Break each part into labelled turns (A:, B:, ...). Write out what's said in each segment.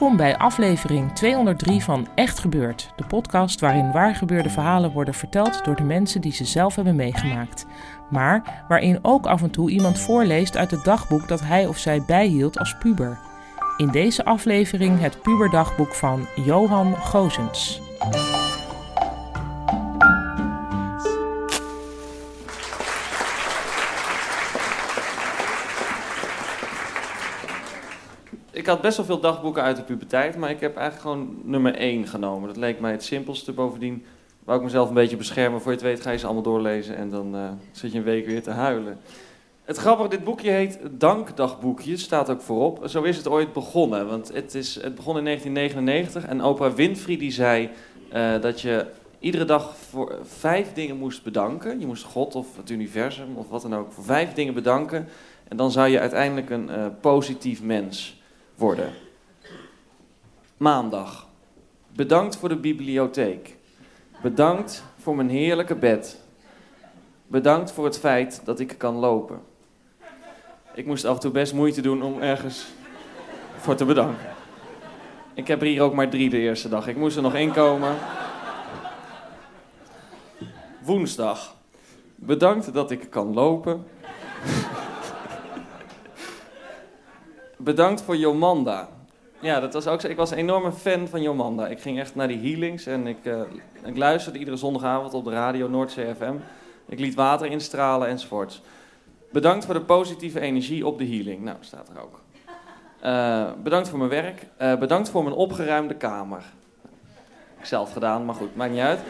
A: Welkom bij aflevering 203 van Echt Gebeurd, de podcast waarin waargebeurde verhalen worden verteld door de mensen die ze zelf hebben meegemaakt. Maar waarin ook af en toe iemand voorleest uit het dagboek dat hij of zij bijhield als puber. In deze aflevering het puberdagboek van Johan Gozens.
B: Had best wel veel dagboeken uit de puberteit, maar ik heb eigenlijk gewoon nummer 1 genomen. Dat leek mij het simpelste. Bovendien wou ik mezelf een beetje beschermen. Voor je het weet ga je ze allemaal doorlezen en dan uh, zit je een week weer te huilen. Het grappige, dit boekje heet Dankdagboekje, staat ook voorop. Zo is het ooit begonnen, want het, is, het begon in 1999 en Oprah Winfrey die zei uh, dat je iedere dag voor vijf dingen moest bedanken. Je moest God of het universum of wat dan ook voor vijf dingen bedanken. En dan zou je uiteindelijk een uh, positief mens worden. Maandag. Bedankt voor de bibliotheek. Bedankt voor mijn heerlijke bed. Bedankt voor het feit dat ik kan lopen. Ik moest af en toe best moeite doen om ergens voor te bedanken. Ik heb er hier ook maar drie de eerste dag. Ik moest er nog één komen. Woensdag. Bedankt dat ik kan lopen. Bedankt voor Jomanda. Ja, dat was ook zo. Ik was een enorme fan van Jomanda. Ik ging echt naar die healings en ik, uh, ik luisterde iedere zondagavond op de radio Noordzee FM. Ik liet water instralen enzovoorts. Bedankt voor de positieve energie op de healing. Nou, staat er ook. Uh, bedankt voor mijn werk. Uh, bedankt voor mijn opgeruimde kamer. Ik zelf gedaan, maar goed, maakt niet uit.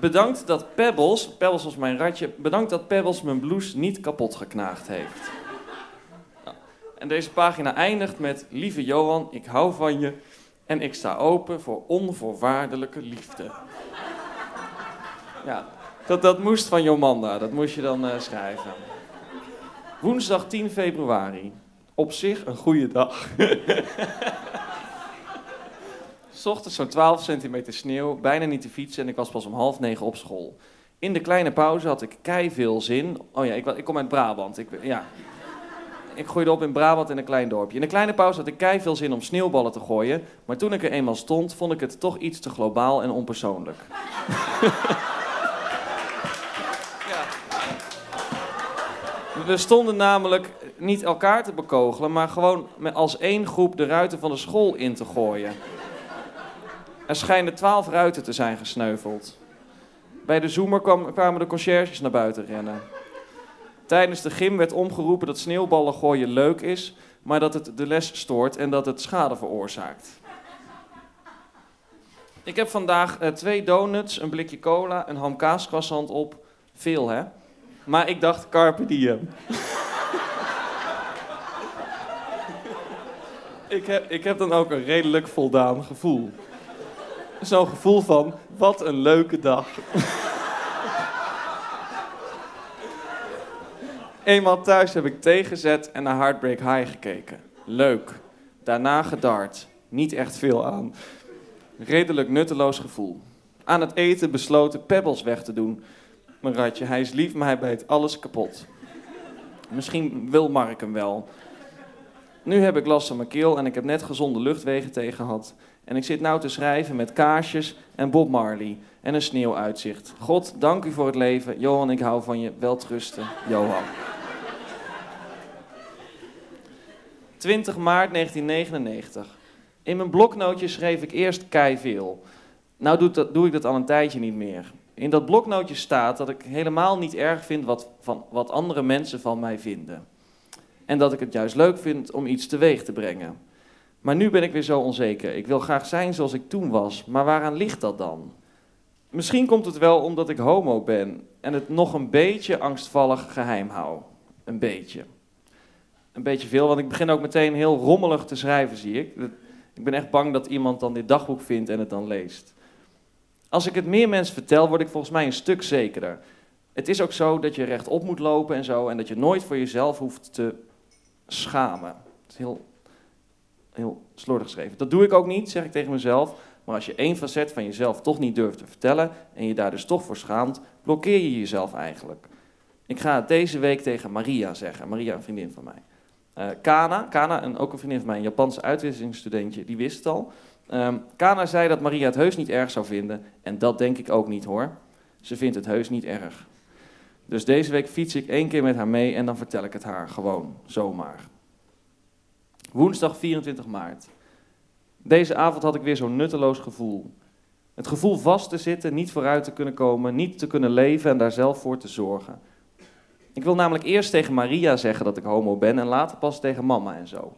B: Bedankt dat Pebbles, Pebbles was mijn ratje, bedankt dat Pebbles mijn blouse niet kapot geknaagd heeft. En deze pagina eindigt met: Lieve Johan, ik hou van je en ik sta open voor onvoorwaardelijke liefde. Ja, dat, dat moest van Jomanda, dat moest je dan uh, schrijven. Woensdag 10 februari. Op zich een goede dag. ochtends zo'n 12 centimeter sneeuw, bijna niet te fietsen en ik was pas om half negen op school. In de kleine pauze had ik kei veel zin. Oh ja, ik, ik kom uit Brabant. Ik, ja. ik groeide op in Brabant in een klein dorpje. In de kleine pauze had ik kei veel zin om sneeuwballen te gooien. Maar toen ik er eenmaal stond, vond ik het toch iets te globaal en onpersoonlijk. We stonden namelijk niet elkaar te bekogelen, maar gewoon als één groep de ruiten van de school in te gooien. Er schijnen twaalf ruiten te zijn gesneuveld. Bij de zoemer kwam, kwamen de conciërges naar buiten rennen. Tijdens de gym werd omgeroepen dat sneeuwballen gooien leuk is, maar dat het de les stoort en dat het schade veroorzaakt. Ik heb vandaag uh, twee donuts, een blikje cola, een hamkaascroissant op. Veel, hè? Maar ik dacht, carpe diem. ik, heb, ik heb dan ook een redelijk voldaan gevoel zo'n gevoel van, wat een leuke dag. Eenmaal thuis heb ik tegenzet en naar Heartbreak High gekeken. Leuk. Daarna gedart. Niet echt veel aan. Redelijk nutteloos gevoel. Aan het eten besloten Pebbles weg te doen. Mijn ratje, hij is lief, maar hij bijt alles kapot. Misschien wil Mark hem wel. Nu heb ik last van mijn keel en ik heb net gezonde luchtwegen tegen gehad. En ik zit nou te schrijven met kaarsjes en Bob Marley en een sneeuwuitzicht. God, dank u voor het leven. Johan, ik hou van je. Weltrusten, Johan. 20 maart 1999. In mijn bloknootje schreef ik eerst kei veel. Nou doe, dat, doe ik dat al een tijdje niet meer. In dat bloknootje staat dat ik helemaal niet erg vind wat, van, wat andere mensen van mij vinden. En dat ik het juist leuk vind om iets teweeg te brengen. Maar nu ben ik weer zo onzeker. Ik wil graag zijn zoals ik toen was. Maar waaraan ligt dat dan? Misschien komt het wel omdat ik homo ben en het nog een beetje angstvallig geheim hou. Een beetje. Een beetje veel, want ik begin ook meteen heel rommelig te schrijven, zie ik. Ik ben echt bang dat iemand dan dit dagboek vindt en het dan leest. Als ik het meer mensen vertel, word ik volgens mij een stuk zekerder. Het is ook zo dat je rechtop moet lopen en zo, en dat je nooit voor jezelf hoeft te schamen. Het is heel, heel slordig geschreven. Dat doe ik ook niet, zeg ik tegen mezelf. Maar als je één facet van jezelf toch niet durft te vertellen en je daar dus toch voor schaamt, blokkeer je jezelf eigenlijk. Ik ga het deze week tegen Maria zeggen. Maria, een vriendin van mij. Uh, Kana, Kana en ook een vriendin van mij, een Japanse uitwisselingsstudentje, die wist het al. Um, Kana zei dat Maria het heus niet erg zou vinden. En dat denk ik ook niet hoor. Ze vindt het heus niet erg. Dus deze week fiets ik één keer met haar mee en dan vertel ik het haar gewoon, zomaar. Woensdag 24 maart. Deze avond had ik weer zo'n nutteloos gevoel. Het gevoel vast te zitten, niet vooruit te kunnen komen, niet te kunnen leven en daar zelf voor te zorgen. Ik wil namelijk eerst tegen Maria zeggen dat ik homo ben en later pas tegen mama en zo.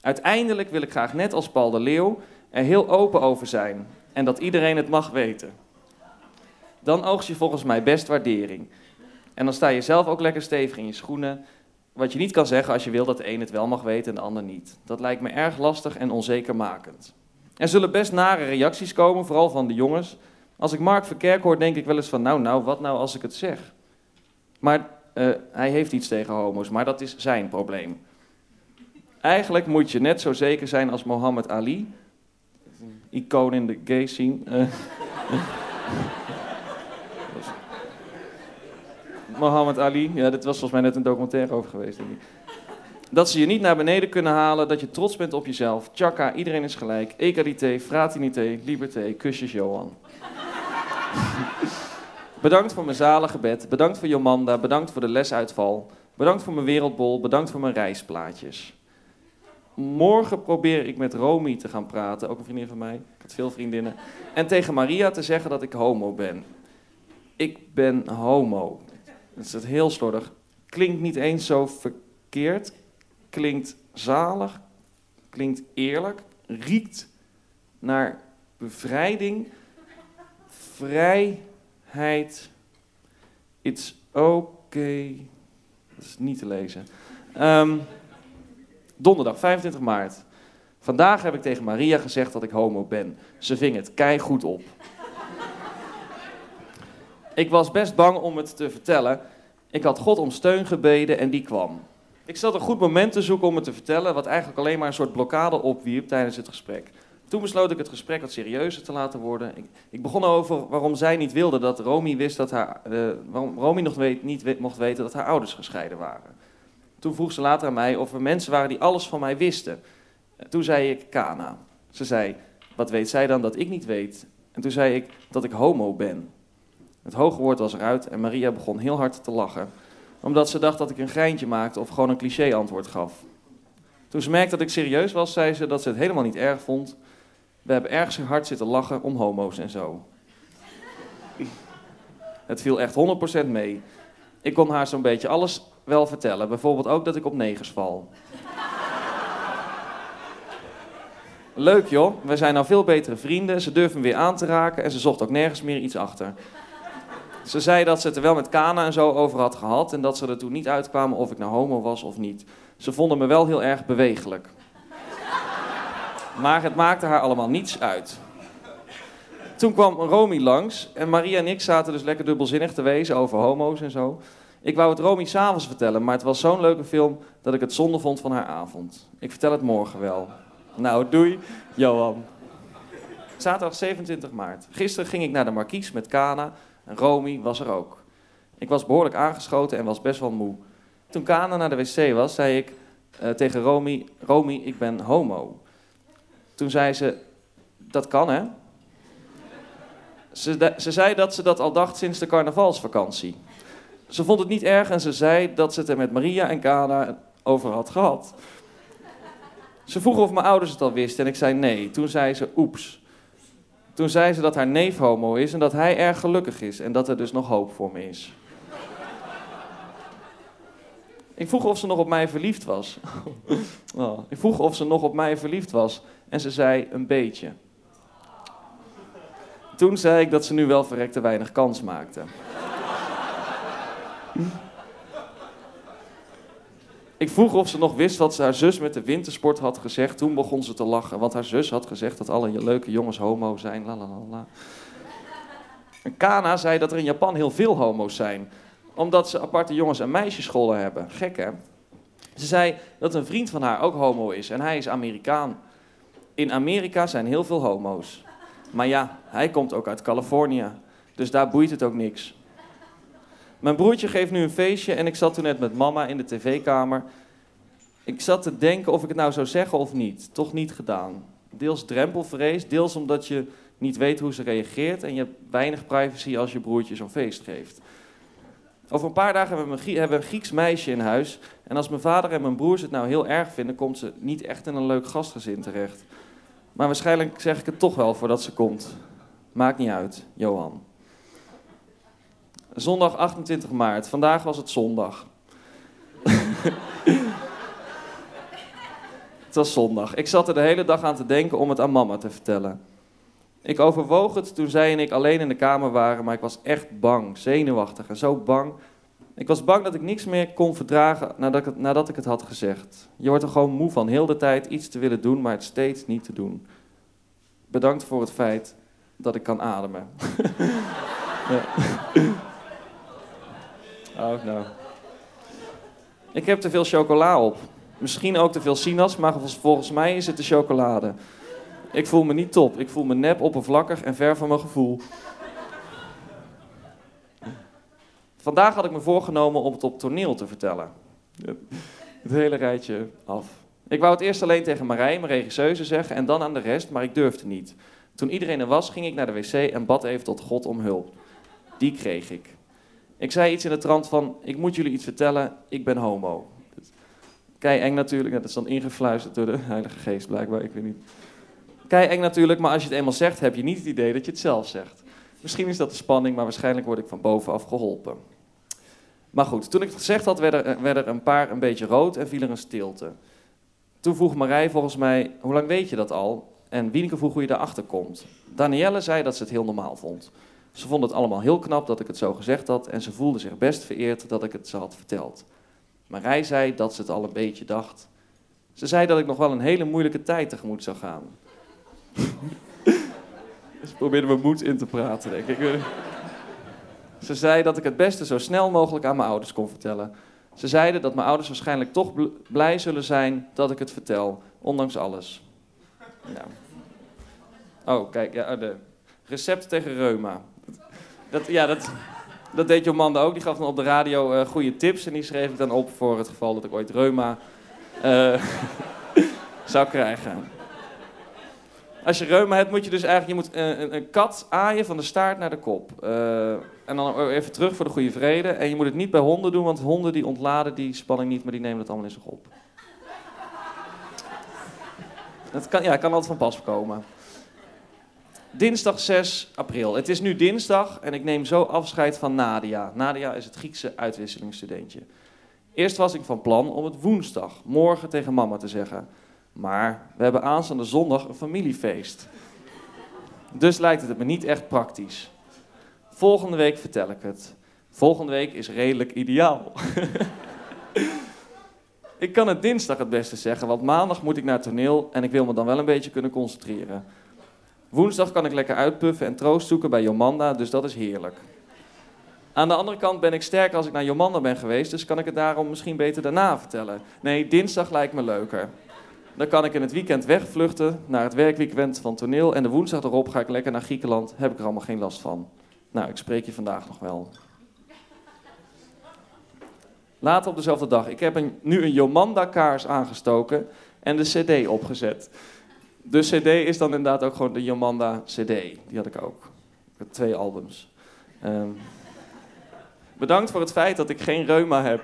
B: Uiteindelijk wil ik graag net als Paul de Leeuw er heel open over zijn en dat iedereen het mag weten. Dan oogst je volgens mij best waardering. En dan sta je zelf ook lekker stevig in je schoenen. Wat je niet kan zeggen als je wil dat de een het wel mag weten en de ander niet. Dat lijkt me erg lastig en onzekermakend. Er zullen best nare reacties komen, vooral van de jongens. Als ik Mark Verkerk hoor, denk ik wel eens van, nou, nou, wat nou als ik het zeg? Maar uh, hij heeft iets tegen homo's, maar dat is zijn probleem. Eigenlijk moet je net zo zeker zijn als Mohammed Ali, icoon in de gay scene. Uh, Mohammed Ali, ja, dit was volgens mij net een documentaire over geweest. Dat ze je niet naar beneden kunnen halen, dat je trots bent op jezelf. Tjaka, iedereen is gelijk. Egalité, fraternité, liberté, kusjes Johan. bedankt voor mijn zalige bed, bedankt voor Jomanda, bedankt voor de lesuitval. Bedankt voor mijn wereldbol, bedankt voor mijn reisplaatjes. Morgen probeer ik met Romy te gaan praten, ook een vriendin van mij. Ik had veel vriendinnen. En tegen Maria te zeggen dat ik homo ben. Ik ben homo. Is het heel slordig. Klinkt niet eens zo verkeerd. Klinkt zalig. Klinkt eerlijk. Riekt naar bevrijding. Vrijheid. It's okay. Dat is niet te lezen. Um, donderdag 25 maart. Vandaag heb ik tegen Maria gezegd dat ik homo ben. Ze ving het kei goed op. Ik was best bang om het te vertellen. Ik had God om steun gebeden en die kwam. Ik zat een goed moment te zoeken om het te vertellen, wat eigenlijk alleen maar een soort blokkade opwierp tijdens het gesprek. Toen besloot ik het gesprek wat serieuzer te laten worden. Ik, begon over waarom zij niet wilde dat Romy wist dat haar, uh, waarom Romy nog weet, niet mocht weten dat haar ouders gescheiden waren. Toen vroeg ze later aan mij of er mensen waren die alles van mij wisten. Toen zei ik Kana. Ze zei, wat weet zij dan dat ik niet weet? En toen zei ik dat ik homo ben. Het hoge woord was eruit en Maria begon heel hard te lachen, omdat ze dacht dat ik een geintje maakte of gewoon een cliché-antwoord gaf. Toen ze merkte dat ik serieus was, zei ze dat ze het helemaal niet erg vond. We hebben ergens hard zitten lachen om homo's en zo. Het viel echt 100% mee. Ik kon haar zo'n beetje alles wel vertellen. Bijvoorbeeld ook dat ik op negers val. Leuk joh, we zijn nou veel betere vrienden. Ze durven weer aan te raken en ze zocht ook nergens meer iets achter. Ze zei dat ze het er wel met Kana en zo over had gehad en dat ze er toen niet uitkwamen of ik nou homo was of niet. Ze vonden me wel heel erg bewegelijk. Maar het maakte haar allemaal niets uit. Toen kwam Romy langs en Maria en ik zaten dus lekker dubbelzinnig te wezen over homo's en zo. Ik wou het Romy s'avonds vertellen, maar het was zo'n leuke film dat ik het zonde vond van haar avond. Ik vertel het morgen wel. Nou, doei, Johan. Zaterdag 27 maart. Gisteren ging ik naar de Marquise met Kana en Romy was er ook. Ik was behoorlijk aangeschoten en was best wel moe. Toen Kana naar de wc was, zei ik uh, tegen Romy: Romy, ik ben homo. Toen zei ze: Dat kan hè? Ze, ze zei dat ze dat al dacht sinds de carnavalsvakantie. Ze vond het niet erg en ze zei dat ze het er met Maria en Kana over had gehad. Ze vroeg of mijn ouders het al wisten en ik zei nee. Toen zei ze oeps. Toen zei ze dat haar neef homo is en dat hij erg gelukkig is en dat er dus nog hoop voor me is. Ik vroeg of ze nog op mij verliefd was. Oh, ik vroeg of ze nog op mij verliefd was en ze zei een beetje. Toen zei ik dat ze nu wel verrekte weinig kans maakte. Ik vroeg of ze nog wist wat haar zus met de wintersport had gezegd. Toen begon ze te lachen, want haar zus had gezegd dat alle leuke jongens homo zijn. La, la, la, la. Kana zei dat er in Japan heel veel homo's zijn, omdat ze aparte jongens- en meisjesscholen hebben. Gek hè? Ze zei dat een vriend van haar ook homo is en hij is Amerikaan. In Amerika zijn heel veel homo's. Maar ja, hij komt ook uit Californië, dus daar boeit het ook niks. Mijn broertje geeft nu een feestje en ik zat toen net met mama in de tv-kamer. Ik zat te denken of ik het nou zou zeggen of niet. Toch niet gedaan. Deels drempelvrees, deels omdat je niet weet hoe ze reageert en je hebt weinig privacy als je broertje zo'n feest geeft. Over een paar dagen hebben we, een, Grieks meisje in huis. En als mijn vader en mijn broers het nou heel erg vinden, komt ze niet echt in een leuk gastgezin terecht. Maar waarschijnlijk zeg ik het toch wel voordat ze komt. Maakt niet uit, Johan. Zondag 28 maart. Vandaag was het zondag. het was zondag. Ik zat er de hele dag aan te denken om het aan mama te vertellen. Ik overwoog het toen zij en ik alleen in de kamer waren, maar ik was echt bang, zenuwachtig en zo bang. Ik was bang dat ik niks meer kon verdragen nadat ik het, nadat ik het had gezegd. Je wordt er gewoon moe van heel de tijd iets te willen doen, maar het steeds niet te doen. Bedankt voor het feit dat ik kan ademen. ja. Oh, nou. Ik heb te veel chocola op. Misschien ook te veel sinaas, maar volgens mij is het de chocolade. Ik voel me niet top. Ik voel me nep, oppervlakkig en ver van mijn gevoel. Vandaag had ik me voorgenomen om het op toneel te vertellen. Het hele rijtje af. Ik wou het eerst alleen tegen Marij, mijn regisseuse, zeggen en dan aan de rest, maar ik durfde niet. Toen iedereen er was, ging ik naar de wc en bad even tot God om hulp. Die kreeg ik. Ik zei iets in de trant van, ik moet jullie iets vertellen, ik ben homo. Kei eng natuurlijk, dat is dan ingefluisterd door de Heilige Geest blijkbaar, ik weet niet. Kei eng natuurlijk, maar als je het eenmaal zegt, heb je niet het idee dat je het zelf zegt. Misschien is dat de spanning, maar waarschijnlijk word ik van bovenaf geholpen. Maar goed, toen ik het gezegd had, werden er, een paar een beetje rood en viel er een stilte. Toen vroeg Marij volgens mij, hoe lang weet je dat al? En Wieneke vroeg hoe je daarachter komt. Danielle zei dat ze het heel normaal vond. Ze vond het allemaal heel knap dat ik het zo gezegd had en ze voelde zich best vereerd dat ik het ze had verteld. Marij zei dat ze het al een beetje dacht. Ze zei dat ik nog wel een hele moeilijke tijd tegemoet zou gaan. Ze probeerde me moed in te praten, denk ik. Ze zei dat ik het beste zo snel mogelijk aan mijn ouders kon vertellen. Ze zeiden dat mijn ouders waarschijnlijk toch blij zullen zijn dat ik het vertel, ondanks alles. Ja. Oh, kijk, ja, de recept tegen reuma. Dat, ja, dat, dat deed Jomanda ook. Die gaf dan op de radio uh, goede tips en die schreef ik dan op voor het geval dat ik ooit reuma uh, zou krijgen. Als je reuma hebt, moet je dus eigenlijk je moet, uh, een, een, kat aaien van de staart naar de kop. En dan even terug voor de goede vrede. En je moet het niet bij honden doen, want honden die ontladen die spanning niet, maar die nemen dat allemaal in zich op. Dat kan, ja, kan altijd van pas komen. Dinsdag 6 april. Het is nu dinsdag en ik neem zo afscheid van Nadia. Nadia is het Griekse uitwisselingsstudentje. Eerst was ik van plan om het woensdag, morgen tegen mama te zeggen. Maar we hebben aanstaande zondag een familiefeest. Dus lijkt het me niet echt praktisch. Volgende week vertel ik het. Volgende week is redelijk ideaal. ik kan het dinsdag het beste zeggen, want maandag moet ik naar toneel en ik wil me dan wel een beetje kunnen concentreren. Woensdag kan ik lekker uitpuffen en troost zoeken bij Jomanda, dus dat is heerlijk. Aan de andere kant ben ik sterk als ik naar Jomanda ben geweest, dus kan ik het daarom misschien beter daarna vertellen. Nee, dinsdag lijkt me leuker. Dan kan ik in het weekend wegvluchten naar het werkweekend van toneel en de woensdag erop ga ik lekker naar Griekenland, heb ik er allemaal geen last van. Nou, ik spreek je vandaag nog wel. Later op dezelfde dag. Ik heb een, nu een Jomanda-kaars aangestoken en de CD opgezet. De CD is dan inderdaad ook gewoon de Jomanda CD. Die had ik ook. Ik twee albums. Um, bedankt voor het feit dat ik geen reuma heb.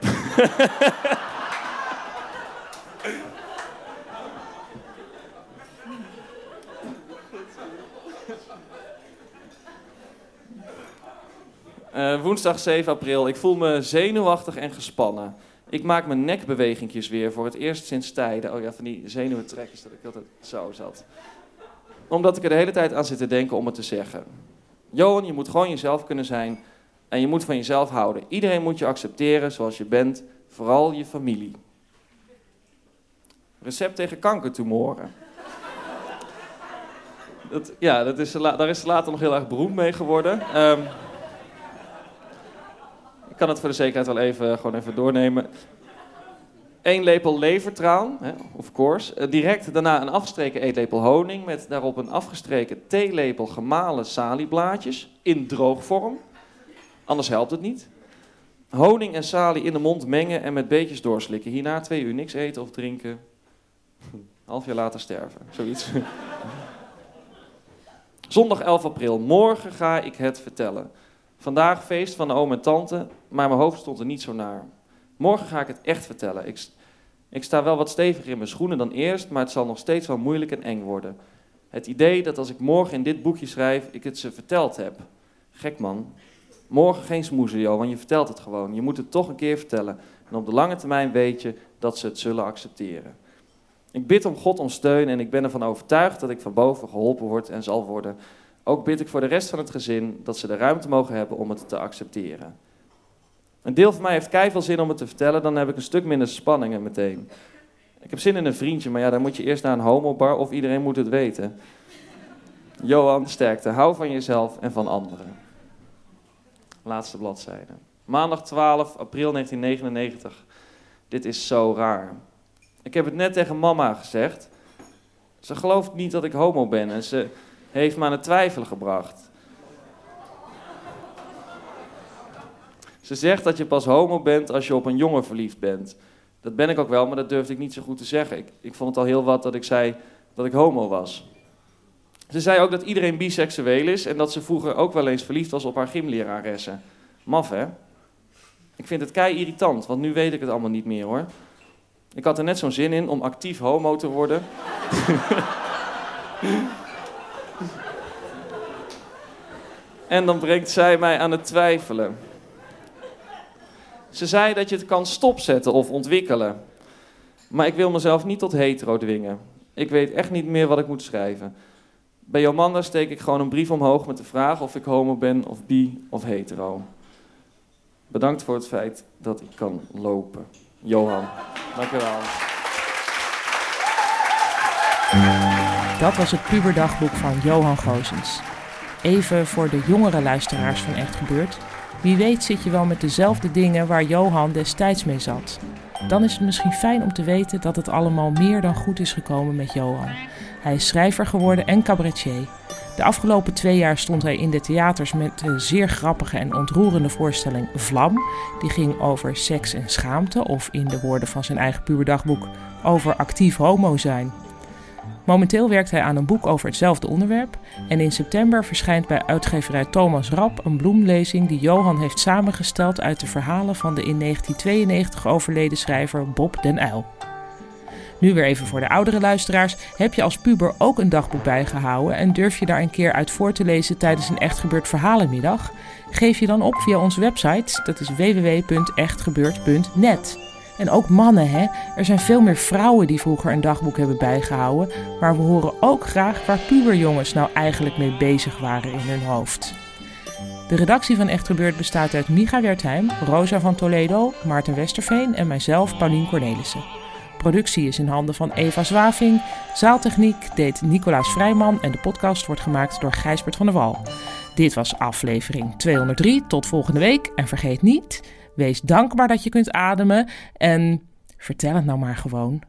B: Uh, woensdag 7 april. Ik voel me zenuwachtig en gespannen. Ik maak mijn nekbewegingjes weer voor het eerst sinds tijden. Oh ja, van die zenuwentrekkers dat ik altijd zo zat. Omdat ik er de hele tijd aan zit te denken om het te zeggen. Johan, je moet gewoon jezelf kunnen zijn en je moet van jezelf houden. Iedereen moet je accepteren zoals je bent, vooral je familie. Recept tegen kankertumoren. Dat, ja, dat is, daar is ze later nog heel erg beroemd mee geworden. Um, ik kan het voor de zekerheid wel even, gewoon even doornemen. Eén lepel levertraan, of course. Eh, direct daarna een afgestreken eetlepel honing met daarop een afgestreken theelepel gemalen salieblaadjes in droogvorm. Anders helpt het niet. Honing en salie in de mond mengen en met beetjes doorslikken. Hierna twee uur niks eten of drinken. Half jaar later sterven, zoiets. Zondag 11 april. Morgen ga ik het vertellen. Vandaag feest van de oom en tante, maar mijn hoofd stond er niet zo naar. Morgen ga ik het echt vertellen. Ik, ik sta wel wat steviger in mijn schoenen dan eerst, maar het zal nog steeds wel moeilijk en eng worden. Het idee dat als ik morgen in dit boekje schrijf, ik het ze verteld heb. Gek man. Morgen geen smoezen, Johan, je vertelt het gewoon. Je moet het toch een keer vertellen. En op de lange termijn weet je dat ze het zullen accepteren. Ik bid om God om steun en ik ben ervan overtuigd dat ik van boven geholpen word en zal worden. Ook bid ik voor de rest van het gezin dat ze de ruimte mogen hebben om het te accepteren. Een deel van mij heeft keihard zin om het te vertellen, dan heb ik een stuk minder spanningen meteen. Ik heb zin in een vriendje, maar ja, dan moet je eerst naar een homobar of iedereen moet het weten. Johan, sterkte. Hou van jezelf en van anderen. Laatste bladzijde. Maandag 12 april 1999. Dit is zo raar. Ik heb het net tegen mama gezegd. Ze gelooft niet dat ik homo ben en ze heeft me aan het twijfelen gebracht. Ze zegt dat je pas homo bent als je op een jongen verliefd bent. Dat ben ik ook wel, maar dat durfde ik niet zo goed te zeggen. Ik, ik vond het al heel wat dat ik zei dat ik homo was. Ze zei ook dat iedereen biseksueel is en dat ze vroeger ook wel eens verliefd was op haar gymleraressen. Maf, hè? Ik vind het kei irritant, want nu weet ik het allemaal niet meer, hoor. Ik had er net zo'n zin in om actief homo te worden. en dan brengt zij mij aan het twijfelen. Ze zei dat je het kan stopzetten of ontwikkelen. Maar ik wil mezelf niet tot hetero dwingen. Ik weet echt niet meer wat ik moet schrijven. Bij Jomanda steek ik gewoon een brief omhoog met de vraag of ik homo ben of bi of hetero. Bedankt voor het feit dat ik kan lopen. Johan, dankjewel.
A: Dat was het puberdagboek van Johan Gozens. Even voor de jongere luisteraars van Echt Gebeurd. Wie weet zit je wel met dezelfde dingen waar Johan destijds mee zat. Dan is het misschien fijn om te weten dat het allemaal meer dan goed is gekomen met Johan. Hij is schrijver geworden en cabaretier. De afgelopen twee jaar stond hij in de theaters met de zeer grappige en ontroerende voorstelling Vlam. Die ging over seks en schaamte, of in de woorden van zijn eigen puberdagboek, over actief homo zijn. Momenteel werkt hij aan een boek over hetzelfde onderwerp en in september verschijnt bij uitgeverij Thomas Rap een bloemlezing die Johan heeft samengesteld uit de verhalen van de in 1992 overleden schrijver Bob den Uyl. Nu weer even voor de oudere luisteraars. Heb je als puber ook een dagboek bijgehouden en durf je daar een keer uit voor te lezen tijdens een echt gebeurd verhalenmiddag? Geef je dan op via onze website, dat is www.echtgebeurd.net. En ook mannen, hè. Er zijn veel meer vrouwen die vroeger een dagboek hebben bijgehouden. Maar we horen ook graag waar puberjongens nou eigenlijk mee bezig waren in hun hoofd. De redactie van Echt Gebeurd bestaat uit Micha Wertheim, Rosa van Toledo, Maarten Westerveen en mijzelf, Paulien Cornelissen. Productie is in handen van Eva Zwaving. Zaaltechniek deed Nicolaas Vrijman en de podcast wordt gemaakt door Gijsbert van der Wal. Dit was aflevering 203. Tot volgende week en vergeet niet, wees dankbaar dat je kunt ademen en vertel het nou maar gewoon.